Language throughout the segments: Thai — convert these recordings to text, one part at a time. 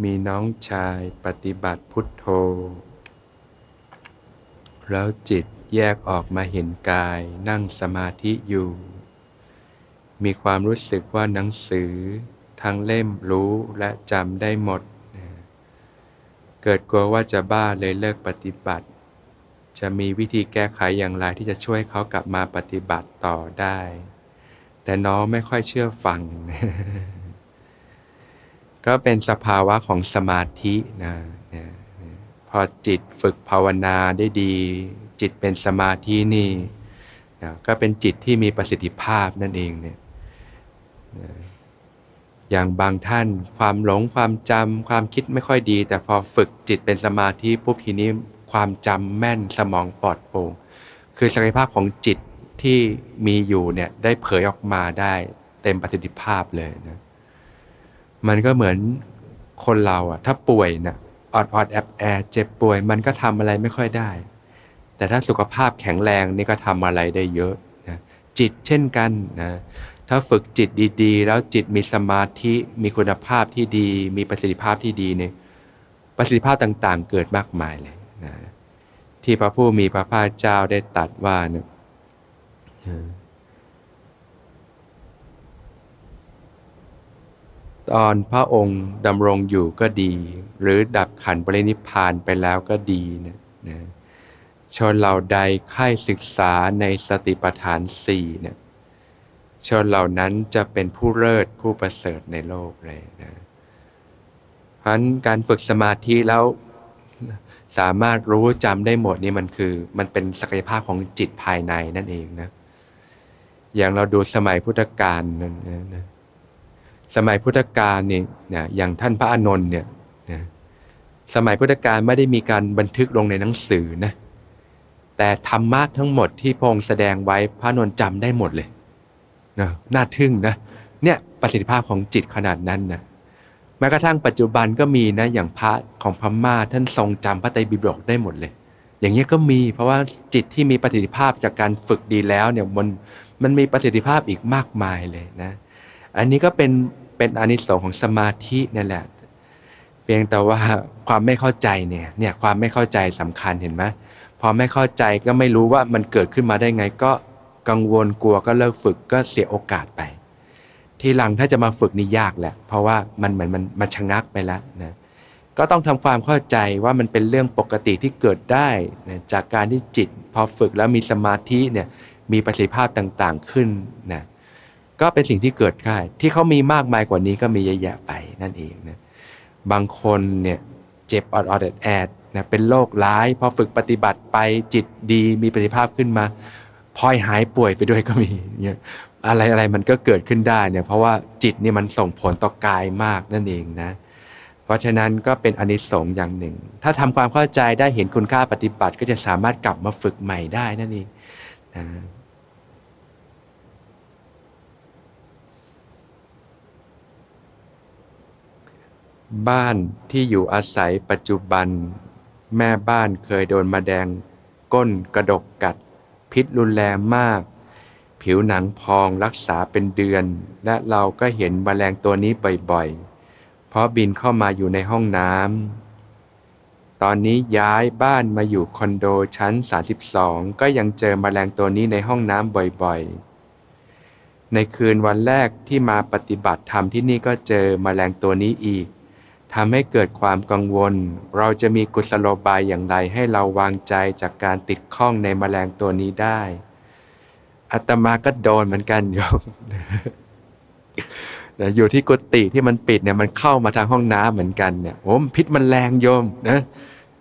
มีน้องชายปฏิบัติพุทโธ แล้วจิตแยกออกมาเห็นกายนั่งสมาธิอยู่ มีความรู้สึกว่าหนังสือ ทั้งเล่มรู้และจำได้หมด เกิดกลัวว่าจะบ้าเลยเลิกปฏิบัติ จะมีวิธีแก้ไขอย่างไรที่จะช่วยเขากลับมาปฏิบัติต่อได้ แต่น้องไม่ค่อยเชื่อฟัง ก็เป็นสภาวะของสมาธินะนะพอจิตฝึกภาวนาได้ดี จิตเป็นสมาธินี่นะก็เป็นจิตที่มีประสิทธิภาพนั่นเองเนี่ยนะอย่างบางท่านความหลงความจำความคิดไม่ค่อยดี แต่พอฝึกจิตเป็นสมาธิปุ๊บทีนี้ความจำแม่นสมองปลอดโปร่งคือศักยภาพของจิตที่มีอยู่เนี่ยได้เผยออกมาได้เต็มประสิทธิภาพเลยนะ มันก็เหมือนคนเราอะถ้าป่วยนะออดออดแอบแอเจ็บป่วย มันก็ทำอะไรไม่ค่อยได้ แต่ถ้าสุขภาพแข็งแรงนี่ก็ทำอะไรได้เยอะนะจิตเช่นกันนะถ้าฝึกจิตดีๆ แล้วจิตมีสมาธิมีคุณภาพที่ดี มีประสิทธิภาพที่ดีเนี่ยประสิทธิภาพต่างๆ เกิดมากมายเลยนะที่พระผู้มีพระภาคเจ้าได้ตรัสว่าเนี่ย ตอนพระองค์ดำรงอยู่ก็ดี หรือดับขันปรินิพานไปแล้วก็ดีนะนะชนเหล่าใดใคร่ศึกษาในสติปัฏฐานสี่เนี่ยชนเหล่านั้นจะเป็นผู้เลิศผู้ประเสริฐในโลกเลยนะเพราะนั้นการฝึกสมาธิแล้วสามารถรู้จำได้หมดนี่มันคือมันเป็นศักยภาพของจิตภายในนั่นเองนะอย่างเราดูสมัยพุทธกาลนั่นนะ สมัยพุทธกาลเนี่ยนะอย่างท่านพระอานนท์เนี่ยนะสมัยพุทธกาลไม่ได้มีการบันทึกลงในหนังสือนะแต่ธรรมะทั้งหมดที่พงค์แสดงไว้พระนนท์จำได้หมดเลยนะน่าทึ่งนะเนี่ยประสิทธิภาพของจิตขนาดนั้นนะแม้กระทั่งปัจจุบันก็มีนะอย่างพระของพม่าท่านทรงจำพระไตรปิฎกได้หมดเลย อย่างเงี้ยก็มีเพราะว่าจิตที่มีประสิทธิภาพจากการฝึกดีแล้วเนี่ยมันมันมีประสิทธิภาพอีกมากมายเลยนะ อันนี้ก็เป็น เป็นอนิสงส์ของสมาธินั่นแหละ เพียงแต่ว่าความไม่เข้าใจเนี่ยเนี่ยความไม่เข้าใจสำคัญเห็นไหมพอไม่เข้าใจก็ไม่รู้ว่ามันเกิดขึ้นมาได้ไงก็กังวลกลัวก็เลิกฝึกก็เสียโอกาสไป ทีหลังถ้าจะมาฝึกนี่ยากแหละ เพราะว่ามันเหมือนมันมันชะงักไปแล้วนะก็ต้องทำความเข้าใจว่ามันเป็นเรื่องปกติที่เกิดได้นะจากการที่จิต พอฝึกแล้วมีสมาธิเนี่ยมีประสิทธิภาพต่างๆขึ้นนะ ก็เป็นสิ่งที่เกิดได้ที่เขามีมากมายกว่านี้ก็มีเยอะแยะไปนั่นเองนะบางคนเนี่ยเจ็บออดออดแอดนะเป็นโรคร้ายพอฝึกปฏิบัติไปจิตดีมีประสิทธิภาพขึ้นมาพลอยหายป่วยไปด้วยก็มีเนี่ยอะไรอะไรมันก็เกิดขึ้นได้เนี่ยเพราะว่าจิตนี่มันส่งผลต่อกายมากนั่นเองนะ เพราะฉะนั้นก็เป็นอนิสงส์อย่างหนึ่ง ถ้าทำความเข้าใจได้เห็นคุณค่าปฏิบัติ ก็จะสามารถกลับมาฝึกใหม่ได้นั่นเองนะ บ้านที่อยู่อาศัยปัจจุบัน แม่บ้านเคยโดนมาแดง ก้นกระดกกัด พิษรุนแรงมาก ผิวหนังพองรักษาเป็นเดือน และเราก็เห็นแมลงตัวนี้บ่อยๆ เพราะบินเข้ามาอยู่ในห้องน้ำตอนนี้ย้ายบ้านมาอยู่คอนโดชั้น 32 ก็ยังเจอแมลงตัวนี้ในห้องน้ำบ่อยๆในคืนวันแรกที่มาปฏิบัติธรรมที่นี่ก็เจอแมลงตัวนี้อีก ทำให้เกิดความกังวล เราจะมีกุศโลบายอย่างไรให้เราวางใจจากการติดข้องในแมลงตัวนี้ได้อัตมาก็โดนเหมือนกันโยมอยู่ที่กุฏิที่มันปิดเนี่ยมันเข้ามาทางห้องน้ำเหมือนกันเนี่ยโอ้พิษมันแรงโยมนะ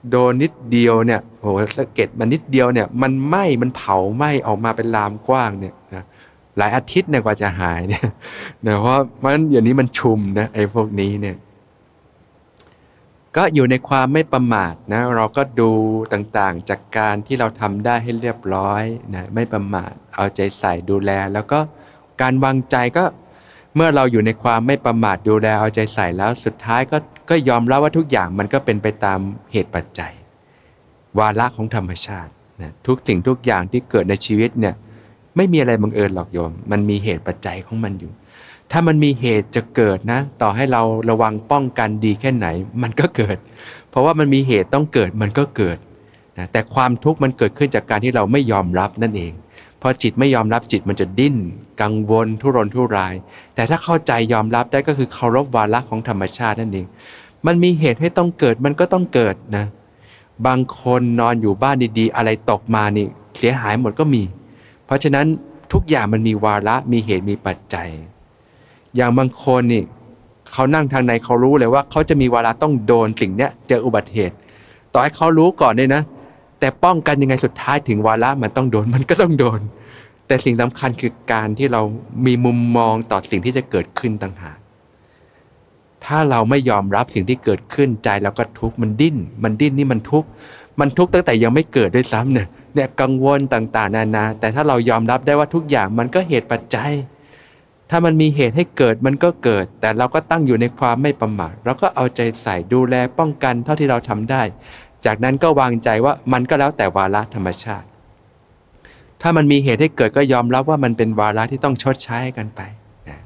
โดนนิดเดียวเนี่ยโอ้สะเก็ดมันนิดเดียวเนี่ย มันไหม้มันเผาไหม้ออกมาเป็นลามกว้างเนี่ยนะหลายอาทิตย์เนี่ยกว่าจะหายเนี่ยนะเพราะมันอย่างนี้มันชุมนะไอ้พวกนี้เนี่ย ก็อยู่ในความไม่ประมาทนะเราก็ดูต่างๆ จากการที่เราทำได้ให้เรียบร้อยนะไม่ประมาทเอาใจใส่ดูแล แล้วก็การวางใจก็เมื่อเราอยู่ในความไม่ประมาทดูแลเอาใจใส่แล้วสุดท้ายก็ก็ยอมรับว่าทุกอย่างมันก็เป็นไปตามเหตุปัจจัย วาระของธรรมชาตินะทุกสิ่งทุกอย่างที่เกิดในชีวิตเนี่ยไม่มีอะไรบังเอิญหรอกโยม มันมีเหตุปัจจัยของมันอยู่ ถ้ามันมีเหตุจะเกิดนะ ต่อให้เราระวังป้องกันดีแค่ไหน มันก็เกิด เพราะว่ามันมีเหตุต้องเกิดมันก็เกิดนะแต่ความทุกข์มันเกิดขึ้นจากการที่เราไม่ยอมรับนั่นเองพอจิตไม่ยอมรับจิตมันจะดิ้น กังวลทุรนทุราย แต่ถ้าเข้าใจยอมรับได้ก็คือเคารพวาระของธรรมชาตินั่นเอง มันมีเหตุให้ต้องเกิดมันก็ต้องเกิดนะ บางคนนอนอยู่บ้านดีๆ อะไรตกมานี่เสียหายหมดก็มี เพราะฉะนั้นทุกอย่างมันมีวาระมีเหตุมีปัจจัย อย่างบางคนนี่เขานั่งทางในเขารู้เลยว่าเขาจะมีเวลาต้องโดนสิ่งเนี้ยเจออุบัติเหตุ ต่อให้เขารู้ก่อนเลยนะ แต่ป้องกันยังไงสุดท้ายถึงวาระมันต้องโดนมันก็ต้องโดน แต่สิ่งสำคัญคือการที่เรามีมุมมองต่อสิ่งที่จะเกิดขึ้นต่างหากถ้าเราไม่ยอมรับสิ่งที่เกิดขึ้นใจเราก็ทุกข์มันดิ้น มันดิ้นนี่มันทุกข์มันทุกข์ตั้งแต่ยังไม่เกิดด้วยซ้ำเนี่ยเนี่ยกังวลต่างๆ นานา แต่ถ้าเรายอมรับได้ว่าทุกอย่างมันก็เหตุปัจจัย ถ้ามันมีเหตุให้เกิดมันก็เกิด แต่เราก็ตั้งอยู่ในความไม่ประมาทเราก็เอาใจใส่ดูแลป้องกันเท่าที่เราทำได้ จากนั้นก็วางใจว่ามันก็แล้วแต่วาระธรรมชาติ ถ้ามันมีเหตุให้เกิดก็ยอมรับว่ามันเป็นวาระที่ต้องชดใช้กันไปนะ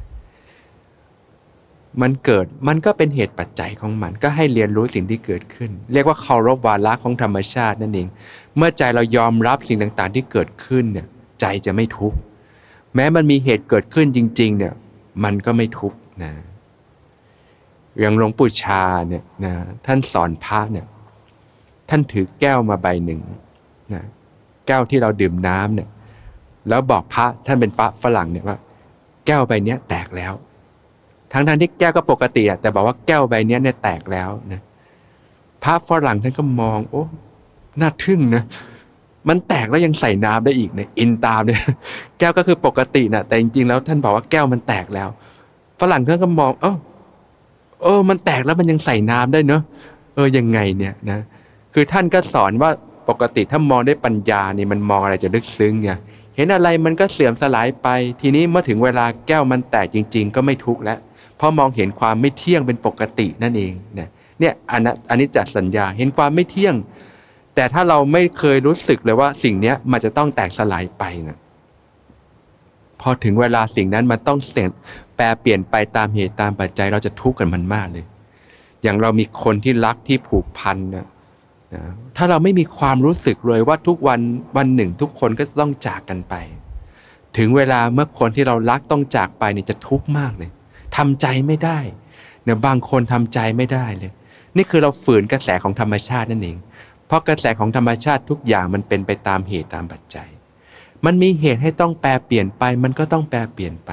มันเกิดมันก็เป็นเหตุปัจจัยของมัน ก็ให้เรียนรู้สิ่งที่เกิดขึ้น เรียกว่าเคารพวาระของธรรมชาตินั่นเอง เมื่อใจเรายอมรับสิ่งต่างๆ ที่เกิดขึ้นเนี่ยใจจะไม่ทุกข์ แม้มันมีเหตุเกิดขึ้นจริง ๆ เนี่ย มันก็ไม่ทุกข์นะอย่างหลวงปู่ชาเนี่ยนะท่านสอนพระเนี่ย ท่านถือแก้วมาใบหนึ่งนะแก้วที่เราดื่มน้ำเนี่ย แล้วบอกพระท่านเป็นพระฝรั่งเนี่ยว่า แก้วใบนี้แตกแล้ว ทั้งทที่แก้วก็ปกติอะแต่บอกว่าแก้วใบนี้เนี่ยแตกแล้วนะพระฝรั่งท่านก็มอง โอ้น่าทึ่งนะ มันแตกแล้วยังใส่น้ำได้อีกเนี่ยอินตามเนี่ยแก้วก็คือปกตินะแต่จริงๆแล้วท่านบอกว่าแก้วมันแตกแล้วฝรั่งท่านก็มอง เออเออ มันแตกแล้วมันยังใส่น้ำได้เนาะเออยังไงเนี่ยนะคือท่านก็สอนว่าปกติถ้ามองด้วยปัญญานี่มันมองอะไรจะลึกซึ้งเนี่ยเห็นอะไรมันก็เสื่อมสลายไป ทีนี้เมื่อถึงเวลาแก้วมันแตกจริง ๆ ก็ไม่ทุกข์แล้วเพราะมองเห็นความไม่เที่ยงเป็นปกตินั่นเองเนี่ยเนี่ยอันนั้นอันนี้จัดสัญญาเห็นความไม่เที่ยง แต่ถ้าเราไม่เคยรู้สึกเลยว่าสิ่งนี้มันจะต้องแตกสลายไปนะพอถึงเวลาสิ่งนั้นมันต้องเสียแปรเปลี่ยนไปตามเหตุตามปัจจัยเราจะทุกข์กันมันมากเลย อย่างเรามีคนที่รักที่ผูกพันนะถ้าเราไม่มีความรู้สึกเลยว่าทุกวันวันหนึ่งทุกคนก็ต้องจากกันไป ถึงเวลาเมื่อคนที่เรารักต้องจากไปเนี่ยจะทุกข์มากเลยทำใจไม่ได้เนี่ยบางคนทำใจไม่ได้เลย นี่คือเราฝืนกระแสของธรรมชาตินั่นเอง เพราะกระแสของธรรมชาติทุกอย่างมันเป็นไปตามเหตุตามปัจจัย มันมีเหตุให้ต้องแปลเปลี่ยนไป มันก็ต้องแปลเปลี่ยนไป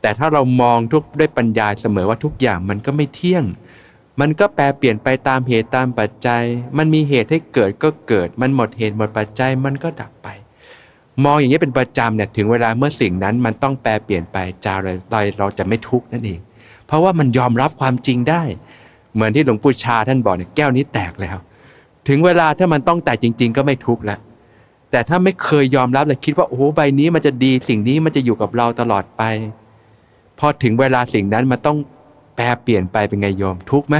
แต่ถ้าเรามองทุกด้วยปัญญาเสมอว่าทุกอย่างมันก็ไม่เที่ยง มันก็แปรเปลี่ยนไปตามเหตุตามปัจจัย มันมีเหตุให้เกิดก็เกิด มันหมดเหตุหมดปัจจัยมันก็ดับไป มองอย่างนี้เป็นประจำเนี่ยถึงเวลาเมื่อสิ่งนั้นมันต้องแปรเปลี่ยนไปจาเราเราจะไม่ทุกข์นั่นเอง เพราะว่ามันยอมรับความจริงได้ เหมือนที่หลวงปู่ชาท่านบอกเนี่ยแก้วนี้แตกแล้ว ถึงเวลาถ้ามันต้องแตกจริง ๆ ก็ไม่ทุกข์ล้วแต่ถ้าไม่เคยยอมรับเลยคิดว่าโอ้โหใบนี้มันจะดีสิ่งนี้มันจะอยู่กับเราตลอดไป พอถึงเวลาสิ่งนั้นมันต้องแปรเปลี่ยนไปเป็นไงยอมทุกข์ไหม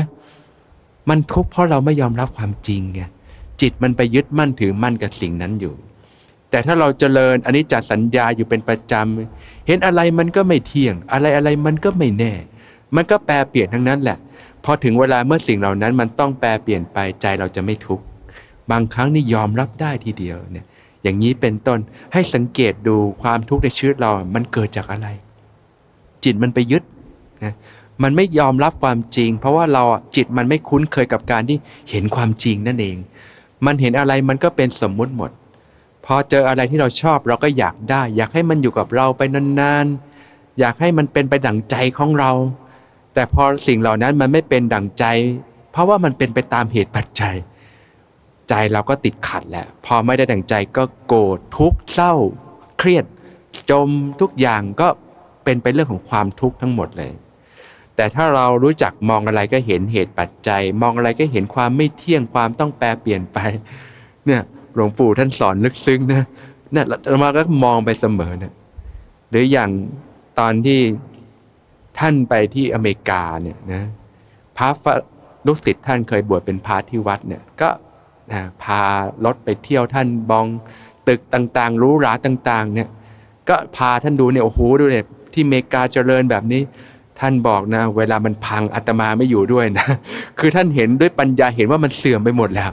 มันทุกข์เพราะเราไม่ยอมรับความจริงไงจิตมันไปยึดมั่นถือมั่นกับสิ่งนั้นอยู่ แต่ถ้าเราเจริญอันนี้จัดสัญญาอยู่เป็นประจำเห็นอะไรมันก็ไม่เที่ยง อะไรอะไรมันก็ไม่แน่ มันก็แปรเปลี่ยนทั้งนั้นแหละ พอถึงเวลาเมื่อสิ่งเหล่านั้นมันต้องแปรเปลี่ยนไปใจเราจะไม่ทุกข์บางครั้งนี่ยอมรับได้ทีเดียวเนี่ยอย่างนี้เป็นต้นให้สังเกตดูความทุกข์ในชีวิตเรา มันเกิดจากอะไร จิตมันไปยึดนะมันไม่ยอมรับความจริง เพราะว่าเราจิตมันไม่คุ้นเคยกับการที่เห็นความจริงนั่นเอง มันเห็นอะไรมันก็เป็นสมมุติหมด พอเจออะไรที่เราชอบเราก็อยากได้ อยากให้มันอยู่กับเราไปนานๆอยากให้มันเป็นไปดั่งใจของเรา แต่พอสิ่งเหล่านั้นมันไม่เป็นดั่งใจ เพราะว่ามันเป็นไปตามเหตุปัจจัย ใจเราก็ติดขัดแหละพอไม่ได้ดั่งใจก็โกรธทุกข์เศร้า เครียด จมทุกอย่างก็เป็นไปเรื่องของความทุกข์ทั้งหมดเลย แต่ถ้าเรารู้จักมองอะไรก็เห็นเหตุปัจจัย มองอะไรก็เห็นความไม่เที่ยงความต้องแปรเปลี่ยนไปเนี่ยหลวงปู่ท่านสอนลึกซึ้งนะเนี่ยเรามาก็มองไปเสมอเนะหรืออย่างตอนที่ ท่านไปที่อเมริกาเนี่ยนะพระลูกศิษย์ท่านเคยบวชเป็นพระที่วัดเนี่ยก็พารถไปเที่ยวท่านบองตึกต่างๆ รู้ราต่างๆเนี่ยก็พาท่านดูเนี่ยโอ้โหดูเนี่ยที่อเมริกาเจริญแบบนี้ ท่านบอกนะ เวลามันพังอาตมาไม่อยู่ด้วยนะ คือท่านเห็นด้วยปัญญาเห็นว่ามันเสื่อมไปหมดแล้ว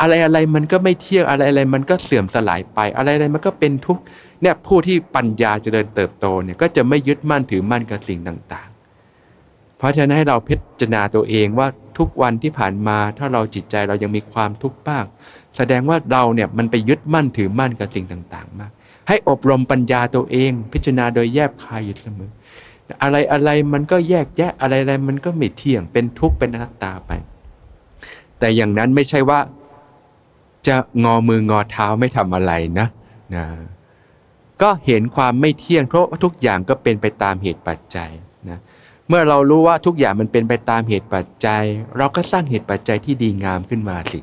อะไรอะไรมันก็ไม่เที่ยงอะไรอะไรมันก็เสื่อมสลายไป อะไรอะไรมันก็เป็นทุกข์ เนี่ยผู้ที่ปัญญาเจริญเติบโตเนี่ยก็จะไม่ยึดมั่นถือมั่นกับสิ่งต่างๆ เพราะฉะนั้นให้เราพิจารณาตัวเองว่าทุกวันที่ผ่านมาถ้าเราจิตใจเรายังมีความทุกข์บ้าง แสดงว่าเราเนี่ยมันไปยึดมั่นถือมั่นกับสิ่งต่างๆ มาก ให้อบรมปัญญาตัวเอง พิจารณาโดยแยบคายอยู่เสมอ อะไรอะไรมันก็แยกแยะอะไรอะไรมันก็ไม่เที่ยงเป็นทุกข์เป็นอนัตตาไป แต่อย่างนั้นไม่ใช่ว่าจะงอมืองอเท้าไม่ทำอะไรนะนะ ก็เห็นความไม่เที่ยงเพราะทุกอย่างก็เป็นไปตามเหตุปัจจัยนะเมื่อเรารู้ว่าทุกอย่างมันเป็นไปตามเหตุปัจจัย เราก็สร้างเหตุปัจจัยที่ดีงามขึ้นมาสิ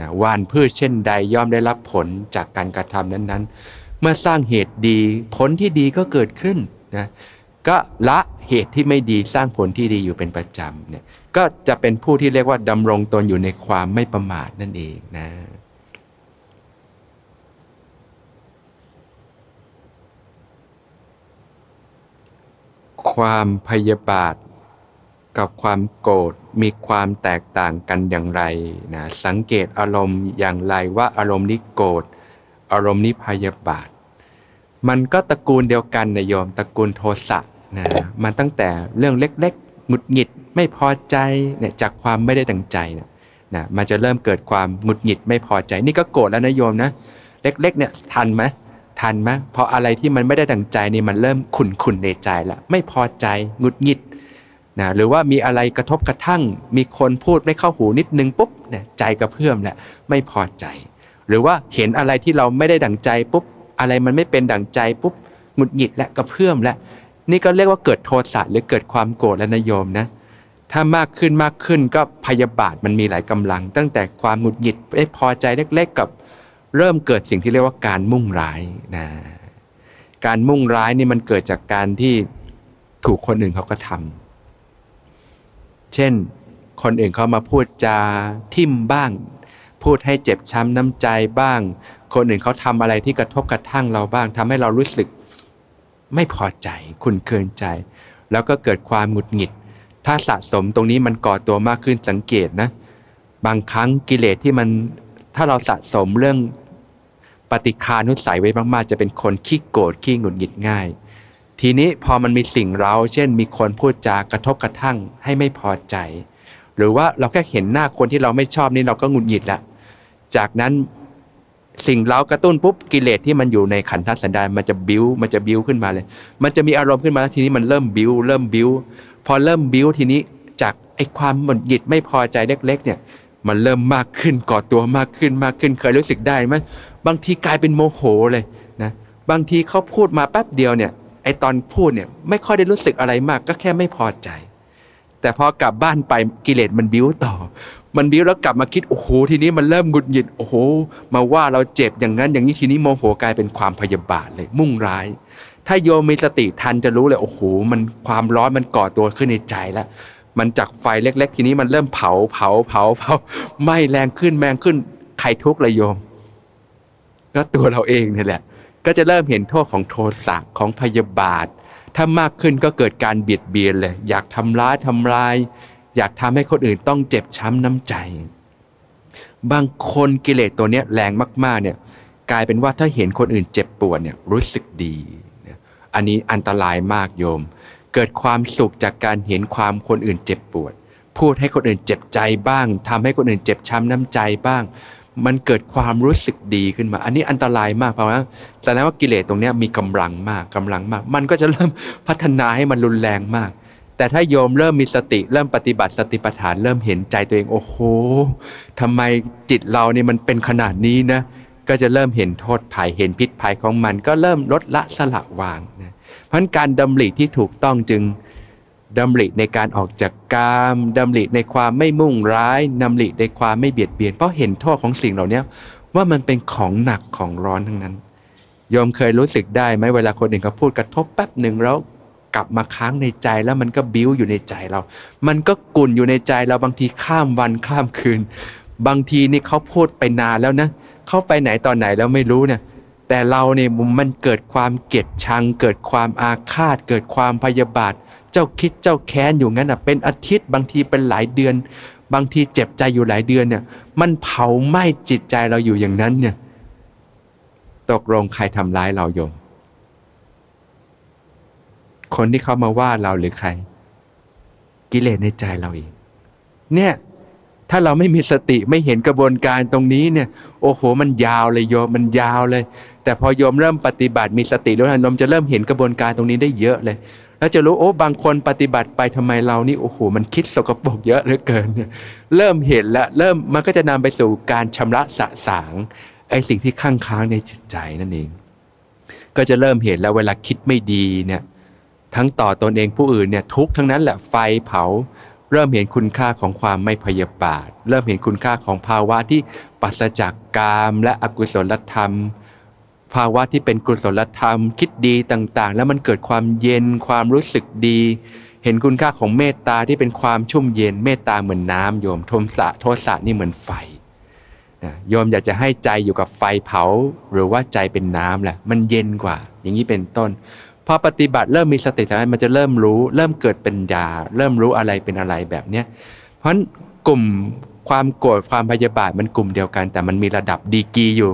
นะวานพืชเช่นใดย่อมได้รับผลจากการกระทำนั้นๆ เมื่อสร้างเหตุดีผลที่ดีก็เกิดขึ้นนะก็ละเหตุที่ไม่ดีสร้างผลที่ดีอยู่เป็นประจำเนี่ยก็จะเป็นผู้ที่เรียกว่าดำรงตนอยู่ในความไม่ประมาทนั่นเองนะ ความพยาบาท กับความโกรธมีความแตกต่างกันอย่างไรนะสังเกตอารมณ์อย่างไรว่าอารมณ์นี้โกรธอารมณ์นี้พยาบาท มันก็ตระกูลเดียวกันนะโยมตระกูลโทสะนะมันตั้งแต่เรื่องเล็กๆหงุดหงิดไม่พอใจเนี่ยจากความไม่ได้ตั้งใจนะนะมันจะเริ่มเกิดความหงุดหงิดไม่พอใจ นี่ก็โกรธแล้วนะโยมนะ เล็กๆเนี่ยทันไหม ทันไหมพออะไรที่มันไม่ได้ตั้งใจนี่มันเริ่มขุนขุนในใจละไม่พอใจงุดงิดนะหรือว่ามีอะไรกระทบกระทั่ง มีคนพูดไม่เข้าหูนิดนึงปุ๊บเนี่ยใจกระเพื่อมแหละไม่พอใจ หรือว่าเห็นอะไรที่เราไม่ได้ดั่งใจปุ๊บอะไรมันไม่เป็นดั่งใจปุ๊บหงุดหงิดและกระเพื่อมและ นี่ก็เรียกว่าเกิดโทสะหรือเกิดความโกรธและนโยมนะถ้ามากขึ้นมากขึ้นก็พยาบาทมันมีหลายกำลัง ตั้งแต่ความหงุดหงิดไม่พอใจเล็ก ๆ กับ เริ่มเกิดสิ่งที่เรียกว่าการมุ่งร้ายนะการมุ่งร้ายนี่มันเกิดจากการที่ถูกคนอื่นเขาก็ทำเช่นคนอื่นเขามาพูดจาทิมบ้าง พูดให้เจ็บช้ำน้ำใจบ้าง คนอื่นเขาทำอะไรที่กระทบกระทั่งเราบ้างทำให้เรารู้สึก ไม่พอใจขุนเคืองใจ แล้วก็เกิดความหงุดหงิด ถ้าสะสมตรงนี้มันก่อตัวมากขึ้นสังเกตนะ บางครั้งกิเลสที่มันถ้าเราสะสมเรื่อง ปฏิคานุสัยไว้มากๆ จะเป็นคนขี้โกรธขี้หงุดหงิดง่าย ทีนี้พอมันมีสิ่งเราเช่น มีคนพูดจากระทบกระทั่งให้ไม่พอใจ หรือว่าเราแค่เห็นหน้าคนที่เราไม่ชอบนี่เราก็หงุดหงิดละจากนั้นสิ่งเรากระตุ้นปุ๊บกิเลสที่มันอยู่ในขันธ์สันดานมันจะบิ้วมันจะบิ้วขึ้นมาเลย มันจะมีอารมณ์ขึ้นมาแล้วทีนี้มันเริ่มบิ้วเริ่มบิ้วพอเริ่มบิ้วทีนี้จากไอ้ความหงุดหงิดไม่พอใจเล็ก ๆ เนี่ย มันเริ่มมากขึ้นก่อตัวมากขึ้นมากขึ้นเคยรู้สึกได้ไหม บางทีกลายเป็นโมโหเลยนะบางทีเขาพูดมาแป๊บเดียวเนี่ยไอตอนพูดเนี่ยไม่ค่อยได้รู้สึกอะไรมาก ก็แค่ไม่พอใจ แต่พอกลับบ้านไปกิเลสมันบิ้วต่อ มันบิ้วแล้วกลับมาคิดโอ้โหทีนี้มันเริ่มหงุดหงิดโอ้โหมาว่าเราเจ็บอย่างนั้นอย่างนี้ทีนี้โมโหกลายเป็นความพยาบาทเลยมุ่งร้าย ถ้าโยมมีสติทันจะรู้เลยโอ้โหมันความร้อนมันก่อตัวขึ้นในใจแล้วมันจากไฟเล็ก ๆ ทีนี้มันเริ่มเผาเผาเผาเผาไหม้แรงขึ้นแรงขึ้นใครทุกข์เลยโยม ก็ตัวเราเองนี่แหละ ก็จะเริ่มเห็นโทษของโทสะของพยาบาท ถ้ามากขึ้นก็เกิดการเบียดเบียนเลย อยากทำร้ายทำลาย อยากทำให้คนอื่นต้องเจ็บช้ำน้ำใจ บางคนกิเลสตัวนี้แรงมากๆเนี่ยกลายเป็นว่าถ้าเห็นคนอื่นเจ็บปวดเนี่ยรู้สึกดี อันนี้อันตรายมากโยม เกิดความสุขจากการเห็นความคนอื่นเจ็บปวด พูดให้คนอื่นเจ็บใจบ้างทำให้คนอื่นเจ็บช้ำน้ำใจบ้าง มันเกิดความรู้สึกดีขึ้นมา อันนี้อันตรายมากเพราะว่าแสดงว่ากิเลสตรงนี้มีกำลังมากกำลังมาก มันก็จะเริ่มพัฒนาให้มันรุนแรงมาก แต่ถ้าโยมเริ่มมีสติเริ่มปฏิบัติสติปัฏฐานเริ่มเห็นใจตัวเองโอ้โหทำไมจิตเรานี่มันเป็นขนาดนี้นะก็จะเริ่มเห็นโทษภัยเห็นพิษภัยของมัน ก็เริ่มลดละสละวางนะเพราะการดำริที่ถูกต้องจึง ดำริในการออกจากกามดำริในความไม่มุ่งร้ายดำริในความไม่เบียดเบียน เพราะเห็นโทษของสิ่งเหล่านี้ว่ามันเป็นของหนักของร้อนทั้งนั้นยอมเคยรู้สึกได้ไหมเวลาคนอื่นเขาพูดกระทบแป๊บหนึ่งแล้วกลับมาค้างในใจแล้วมันก็บิ้วอยู่ในใจเรา มันก็กุ่นอยู่ในใจเราบางทีข้ามวันข้ามคืน บางทีนี่เขาพูดไปนานแล้วนะเขาไปไหนตอนไหนแล้วไม่รู้เนี่ยแต่เราเนี่ยมันเกิดความเกลียดชัง เกิดความอาฆาต เกิดความพยาบาท เจ้าคิดเจ้าแค้นอยู่งั้นอะเป็นอาทิตย์บางทีเป็นหลายเดือน บางทีเจ็บใจอยู่หลายเดือนเนี่ย มันเผาไหม้จิตใจเราอยู่อย่างนั้นเนี่ย ตกลงใครทำร้ายเราโยม คนที่เขามาว่าเราหรือใคร กิเลสในใจเราเองเนี่ยถ้าเราไม่มีสติไม่เห็นกระบวนการตรงนี้เนี่ย โอ้โห มันยาวเลยโยมมันยาวเลย แต่พอโยมเริ่มปฏิบัติมีสติแล้วนะโยมจะเริ่มเห็นกระบวนการตรงนี้ได้เยอะเลย แล้วจะรู้โอ้บางคนปฏิบัติไปทำไมเรานี่โอ้โหมันคิดสกปรกเยอะเหลือเกินเนี่ยเริ่มเห็นแล้วเริ่มมันก็จะนำไปสู่การชำระสะสางไอ้สิ่งที่ข้างค้างในจิตใจนั่นเอง ก็จะเริ่มเห็นแล้วเวลาคิดไม่ดีเนี่ยทั้งต่อตอนเองผู้อื่นเนี่ยทุกทั้งนั้นแหละไฟเผา เริ่มเห็นคุณค่าของความไม่พยาบาท เริ่มเห็นคุณค่าของภาวะที่ปัสจากกามและอกุศลธรรม ภาวะที่เป็นกุศลธรรม คิดดีต่างๆ แล้วมันเกิดความเย็นความรู้สึกดี เห็นคุณค่าของเมตตาที่เป็นความชุ่มเย็นเมตตาเหมือนน้ำโยมโทสะโทสะนี่เหมือนไฟโยมอยากจะให้ใจอยู่กับไฟเผา หรือว่าใจเป็นน้ำแหละมันเย็นกว่า อย่างนี้เป็นต้นพอปฏิบัติเริ่มมีสติทำให้มันจะเริ่มรู้ เริ่มเกิดเป็นญาเริ่มรู้อะไรเป็นอะไรแบบเนี้ยเพราะกลุ่มความโกรธความพยาบาทมันกลุ่มเดียวกัน แต่มันมีระดับดีกีอยู่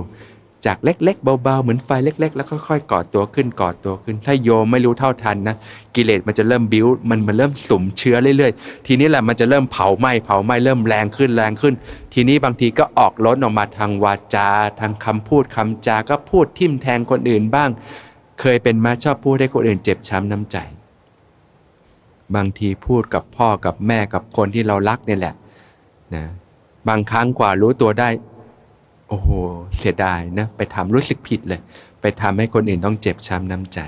จากเล็กๆ เบาๆ เหมือนไฟเล็ก ๆ แล้วค่อยๆก่อตัวขึ้นก่อตัวขึ้น ถ้าโยมไม่รู้เท่าทันนะกิเลสมันจะเริ่มบิ้วมันมันเริ่มสุมเชื้อเรื่อยๆ ทีนี้แหละมันจะเริ่มเผาไหม้เผาไหม้เริ่มแรงขึ้นแรงขึ้น ทีนี้บางทีก็ออกล้นออกมาทางวาจา ทางคำพูดคำจาก็พูดทิ่มแทงคนอื่นบ้าง เคยเป็นมาชอบพูดให้คนอื่นเจ็บช้ำน้ำใจ บางทีพูดกับพ่อกับแม่กับคนที่เรารักนี่แหละนะบางครั้งกว่ารู้ตัวได้ อ้โห เสียดายนะ ไปทำรู้สึกผิดเลย ไปทำให้คนอื่นต้องเจ็บช้ำน้ำใจ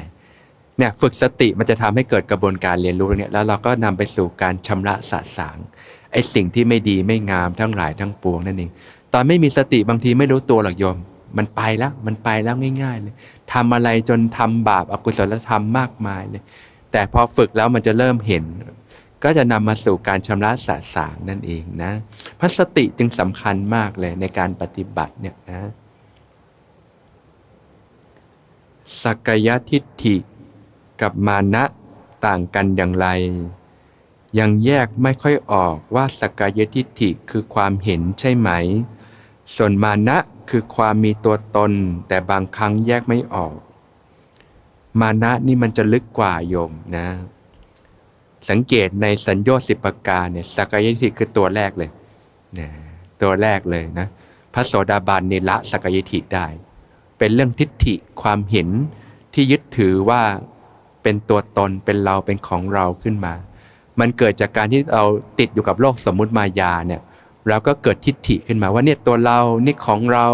เนี่ยฝึกสติมันจะทำให้เกิดกระบวนการเรียนรู้เนี่ยแล้วเราก็นำไปสู่การชำระสะสางไอ้สิ่งที่ไม่ดีไม่งามทั้งหลายทั้งปวงนั่นเอง ตอนไม่มีสติบางทีไม่รู้ตัวหรอกโยม มันไปแล้ว มันไปแล้วง่ายๆเลยทำอะไรจนทำบาปอกุศลธรรมมากมายเลย แต่พอฝึกแล้วมันจะเริ่มเห็น ก็จะนำมาสู่การชำระสะสางนั่นเองนะพระสติจึงสำคัญมากเลยในการปฏิบัติเนี่ยนะสักยทิฏฐิกับมานะต่างกันอย่างไร ยังแยกไม่ค่อยออกว่าสักยทิฏฐิคือความเห็นใช่ไหม ส่วนมานะคือความมีตัวตน แต่บางครั้งแยกไม่ออก มานะนี่มันจะลึกกว่าโยมนะ สังเกตในสัญญาสิบประการเนี่ยสักยทิฏฐิคือตัวแรกเลยนะตัวแรกเลยนะพระโสดาบันเนิละสักยทิฏฐิได้ เป็นเรื่องทิฏฐิความเห็นที่ยึดถือว่าเป็นตัวตนเป็นเราเป็นของเราขึ้นมา มันเกิดจากการที่เราติดอยู่กับโลกสมมุติมายาเนี่ยเราก็เกิดทิฏฐิขึ้นมาว่าเนี่ยตัวเรานี่ของเรา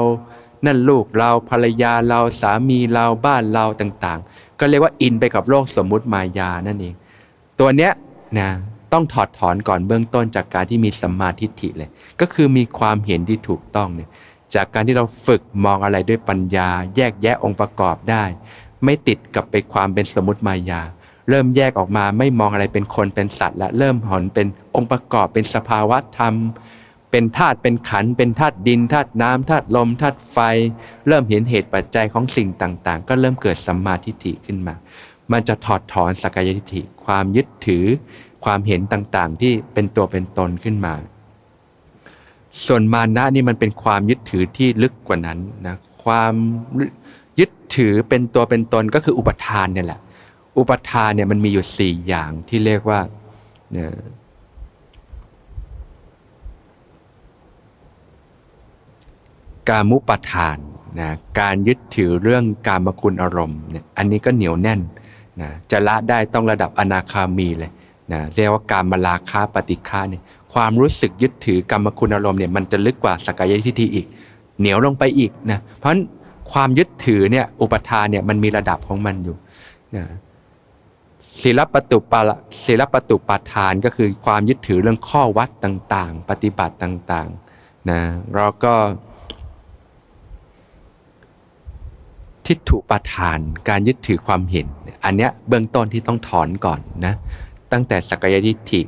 นั่นลูกเราภรรยาเราสามีเราบ้านเราต่างๆ ก็เรียกว่าอินไปกับโลกสมมุติมายานั่นเอง ตัวเนี้ยนะต้องถอดถอนก่อนเบื้องต้นจากการที่มีสัมมาทิฏฐิเลย ก็คือมีความเห็นที่ถูกต้องเนี่ยจากการที่เราฝึกมองอะไรด้วยปัญญา แยกแยะองค์ประกอบได้ ไม่ติดกับไปความเป็นสมมติมายา เริ่มแยกออกมาไม่มองอะไรเป็นคนเป็นสัตว์ และเริ่มหอนเป็นองค์ประกอบเป็นสภาวะธรรม เป็นธาตุเป็นขันเป็นธาตุดินธาตุน้ำธาตุลมธาตุไฟ เริ่มเห็นเหตุปัจจัยของสิ่งต่างๆ ก็เริ่มเกิดสัมมาทิฏฐิขึ้นมา มันจะถอดถอนสักยทิฏฐิความยึดถือความเห็นต่างๆ ที่เป็นตัวเป็นตนขึ้นมา ส่วนมานะนี่มันเป็นความยึดถือที่ลึกกว่านั้นนะความยึดถือเป็นตัวเป็นตนก็คืออุปทานเนี่ยแหละ อุปทานเนี่ยมันมีอยู่สี่อย่างที่เรียกว่าการมุปทานนะการยึดถือเรื่องการมคุณอารมณ์เนี่ยอันนี้ก็เหนียวแน่น นะจะละได้ต้องระดับอนาคามีเลยนะเรียกว่าการมาลาคาปฏิฆาเนี่ยความรู้สึกยึดถือกรรมคุณอารมณ์เนี่ยมันจะลึกกว่าสกายทิฏฐิอีก เหนียวลงไปอีกนะเพราะฉะนั้นความยึดถือเนี่ยอุปทานเนี่ยมันมีระดับของมันอยู่นะศีลปตุปาศีลปตุปาทานก็คือความยึดถือเรื่องข้อวัดต่างๆ ปฏิบัติต่างๆนะเราก็ ทิฏฐุปทาน การยึดถือความเห็น อันเนี้ยเบื้องต้นที่ต้องถอนก่อนนะตั้งแต่สักยทิฏฐิ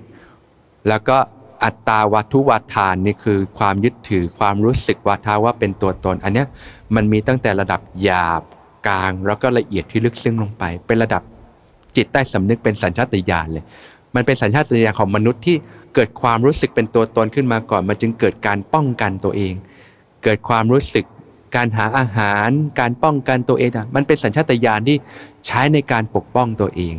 แล้วก็อัตตาวัตถุวัฏฐานนี่คือความยึดถือความรู้สึกวาทาว่าเป็นตัวตน อันเนี้ยมันมีตั้งแต่ระดับหยาบกลาง แล้วก็ละเอียดที่ลึกซึ้งลงไป เป็นระดับจิตใต้สำนึกเป็นสัญชาตญาณเลย มันเป็นสัญชาตญาณของมนุษย์ที่เกิดความรู้สึกเป็นตัวตนขึ้นมาก่อน มันจึงเกิดการป้องกันตัวเอง เกิดความรู้สึก การหาอาหาร การป้องกันตัวเองมันเป็นสัญชาตญาณที่ใช้ในการปกป้องตัวเอง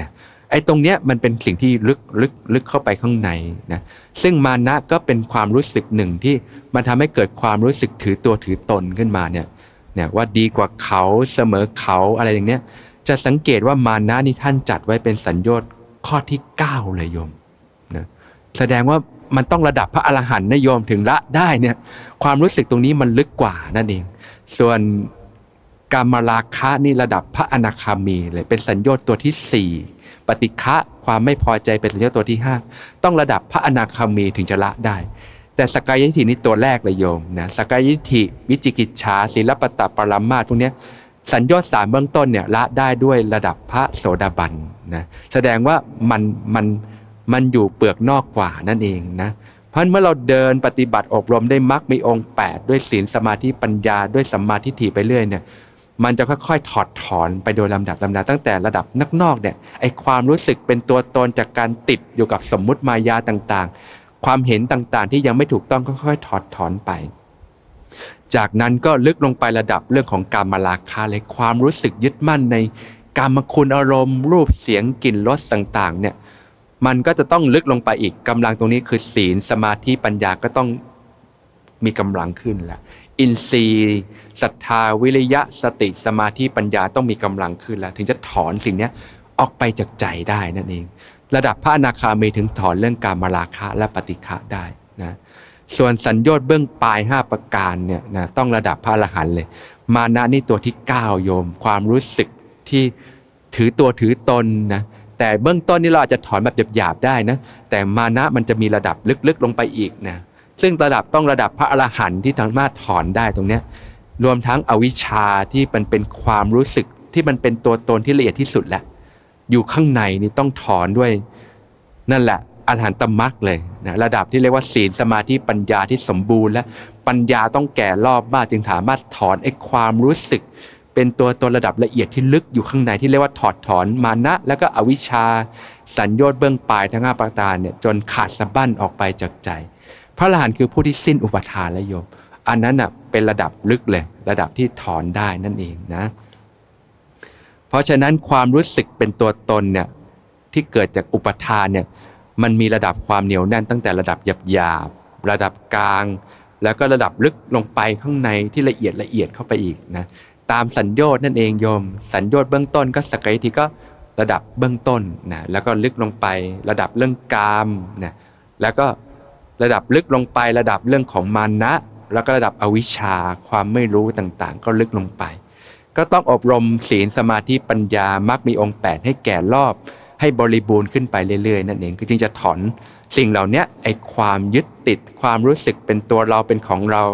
นะไอ้ตรงเนี้ยมันเป็นสิ่งที่ลึกลึกลึกเข้าไปข้างในนะซึ่งมานะก็เป็นความรู้สึกหนึ่งที่มันทำให้เกิดความรู้สึกถือตัวถือตนขึ้นมาเนี่ยเนี่ยว่าดีกว่าเขาเสมอเขาอะไรอย่างเนี้ยจะสังเกตว่ามานะนี่ท่านจัดไว้เป็นสัญญต์ข้อที่ 9 เลยโยมนะแสดงว่า มันต้องระดับพระอรหันต์นะโยมถึงละได้เนี่ยความรู้สึกตรงนี้มันลึกกว่านั่นเอง ส่วนกามราคะนี่ระดับพระอนาคามีเลยเป็นสัญญต์ตัวที่ 4 ปฏิฆะความไม่พอใจเป็นสัญญต์ตัวที่ 5 ต้องระดับพระอนาคามีถึงจะละได้ แต่สกายทิฏฐินี่ตัวแรกเลยโยมนะสกายทิฏฐิวิจิกิจฉาศีลปตตปรามาสพวกนี้สัญญต์สามเบื้องต้นเนี่ยละได้ด้วยระดับพระโสดาบันนะแสดงว่ามันมัน มันอยู่เปลือกนอกกว่านั่นเองนะเพราะเมื่อเราเดินปฏิบัติอบรมได้มรรคมีองค์ 8 ด้วยศีลสมาธิปัญญาด้วยสัมมาทิฏฐิไปเรื่อยเนี่ยมันจะค่อยๆ ถอดถอนไปโดยลำดับลำดับตั้งแต่ระดับนักนอกเนี่ยไอความรู้สึกเป็นตัวตนจากการติดอยู่กับสมมุติมายาต่างๆ ความเห็นต่างๆ ที่ยังไม่ถูกต้องก็ค่อยๆ ถอดถอนไป จากนั้นก็ลึกลงไประดับเรื่องของการมาราคาเลยความรู้สึกยึดมั่นในกรรมคุณอารมณ์ รูปเสียงกลิ่นรสต่างๆเนี่ย มันก็จะต้องลึกลงไปอีกกำลังตรงนี้คือศีลสมาธิปัญญาก็ต้องมีกำลังขึ้นแล้วอินทรีย์ศรัทธาวิริยะสติสมาธิปัญญาต้องมีกำลังขึ้นแล้ว ถึงจะถอนสิ่งนี้ออกไปจากใจได้นั่นเอง ระดับพระอนาคามีถึงถอนเรื่องการมาราคะและปฏิฆะได้นะส่วนสัญญาณเบื้องปลาย 5 ประการเนี่ยนะต้องระดับพระอรหันต์เลย มานะนี่ตัวที่ 9 โยม ความรู้สึกที่ถือตัวถือตนนะ แต่เบื้องต้นนี่เราอาจจะถอนแบบหยาบๆได้นะ แต่มานะมันจะมีระดับลึกๆลงไปอีกนะซึ่งระดับต้องระดับพระอรหันต์ที่สามารถถอนได้ตรงเนี้ยรวมทั้งอวิชชาที่มันเป็นความรู้สึกที่มันเป็นตัวตนที่ละเอียดที่สุดแหละอยู่ข้างในนี่ต้องถอนด้วย นั่นแหละอรหันตมรรคเลยนะระดับที่เรียกว่าศีลสมาธิปัญญาที่สมบูรณ์และปัญญาต้องแก่รอบมากจึงสามารถถอนไอ้ความรู้สึก เป็นตัวตนระดับละเอียดที่ลึกอยู่ข้างในที่เรียกว่าถอดถอนมานะ แล้วก็อวิชชา สัญญต์เบื้องปลายทั้งห้าประการเนี่ยจนขาดสะบั้นออกไปจากใจ พระอรหันต์คือผู้ที่สิ้นอุปทานและโยม อันนั้นอะเป็นระดับลึกเลย ระดับที่ถอนได้นั่นเองนะ เพราะฉะนั้นความรู้สึกเป็นตัวตนเนี่ยที่เกิดจากอุปทานเนี่ยมันมีระดับความเหนียวแน่นตั้งแต่ระดับหยาบๆระดับกลาง แล้วก็ระดับลึกลงไปข้างในที่ละเอียดละเอียดเข้าไปอีกนะ ตามสัญญาณนั่นเองโยม สัญญาณเบื้องต้นก็สกายทีก็ระดับเบื้องต้นนะแล้วก็ลึกลงไประดับเรื่องกามนะแล้วก็ระดับลึกลงไประดับเรื่องของมานะ แล้วก็ระดับอวิชชาความไม่รู้ต่างๆ ก็ลึกลงไป ก็ต้องอบรมศีลสมาธิปัญญามักมีองค์ 8 ให้แก่รอบ ให้บริบูรณ์ขึ้นไปเรื่อยๆ นั่นเองคือจึงจะถอนสิ่งเหล่านี้ไอ้ความยึดติดความรู้สึกเป็นตัวเราเป็นของเรา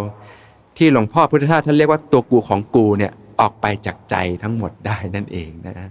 ที่หลวงพ่อพุทธทาสท่านเรียกว่าตัวกูของกูเนี่ยออกไปจากใจทั้งหมดได้นั่นเองนะ